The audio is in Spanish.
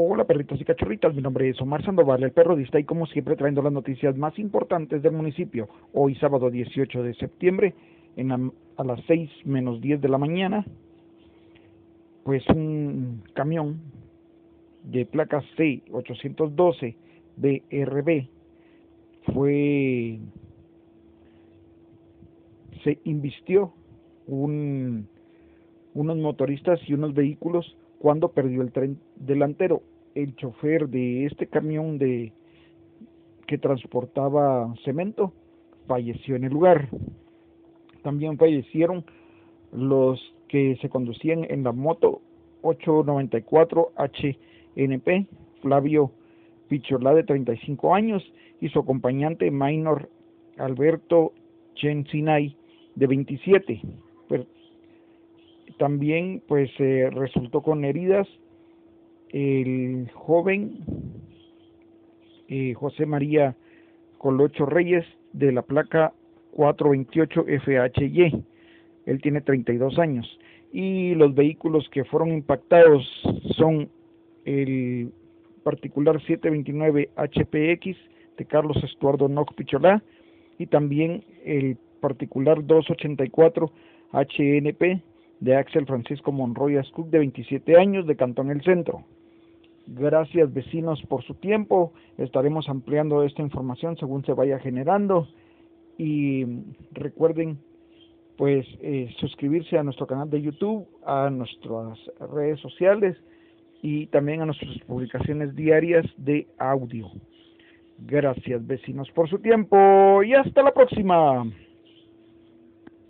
Hola perritos y cachorritas, mi nombre es Omar Sandoval, el perrodista y como siempre trayendo las noticias más importantes del municipio. Hoy sábado 18 de septiembre en a las 6 menos 10 de la mañana, pues un camión de placa C812 BRB fue se invistió un, unos motoristas y unos vehículos cuando perdió el tren delantero. El chofer de este camión de que transportaba cemento falleció en el lugar. También fallecieron los que se conducían en la moto 894 HNP, Flavio Picholá de 35 años y su acompañante minor Alberto Chensinay de 27 también pues eh, resultó con heridas el joven eh, José María Colocho Reyes de la placa 428 FHY. Él tiene 32 años. Y los vehículos que fueron impactados son el particular 729 HPX de Carlos Estuardo Noc Picholá y también el particular 284 HNP de Axel Francisco Monroy Ascuc, de 27 años, de Cantón El Centro. Gracias vecinos por su tiempo. Estaremos ampliando esta información según se vaya generando. Y recuerden pues eh, suscribirse a nuestro canal de YouTube, a nuestras redes sociales y también a nuestras publicaciones diarias de audio. Gracias vecinos por su tiempo y hasta la próxima.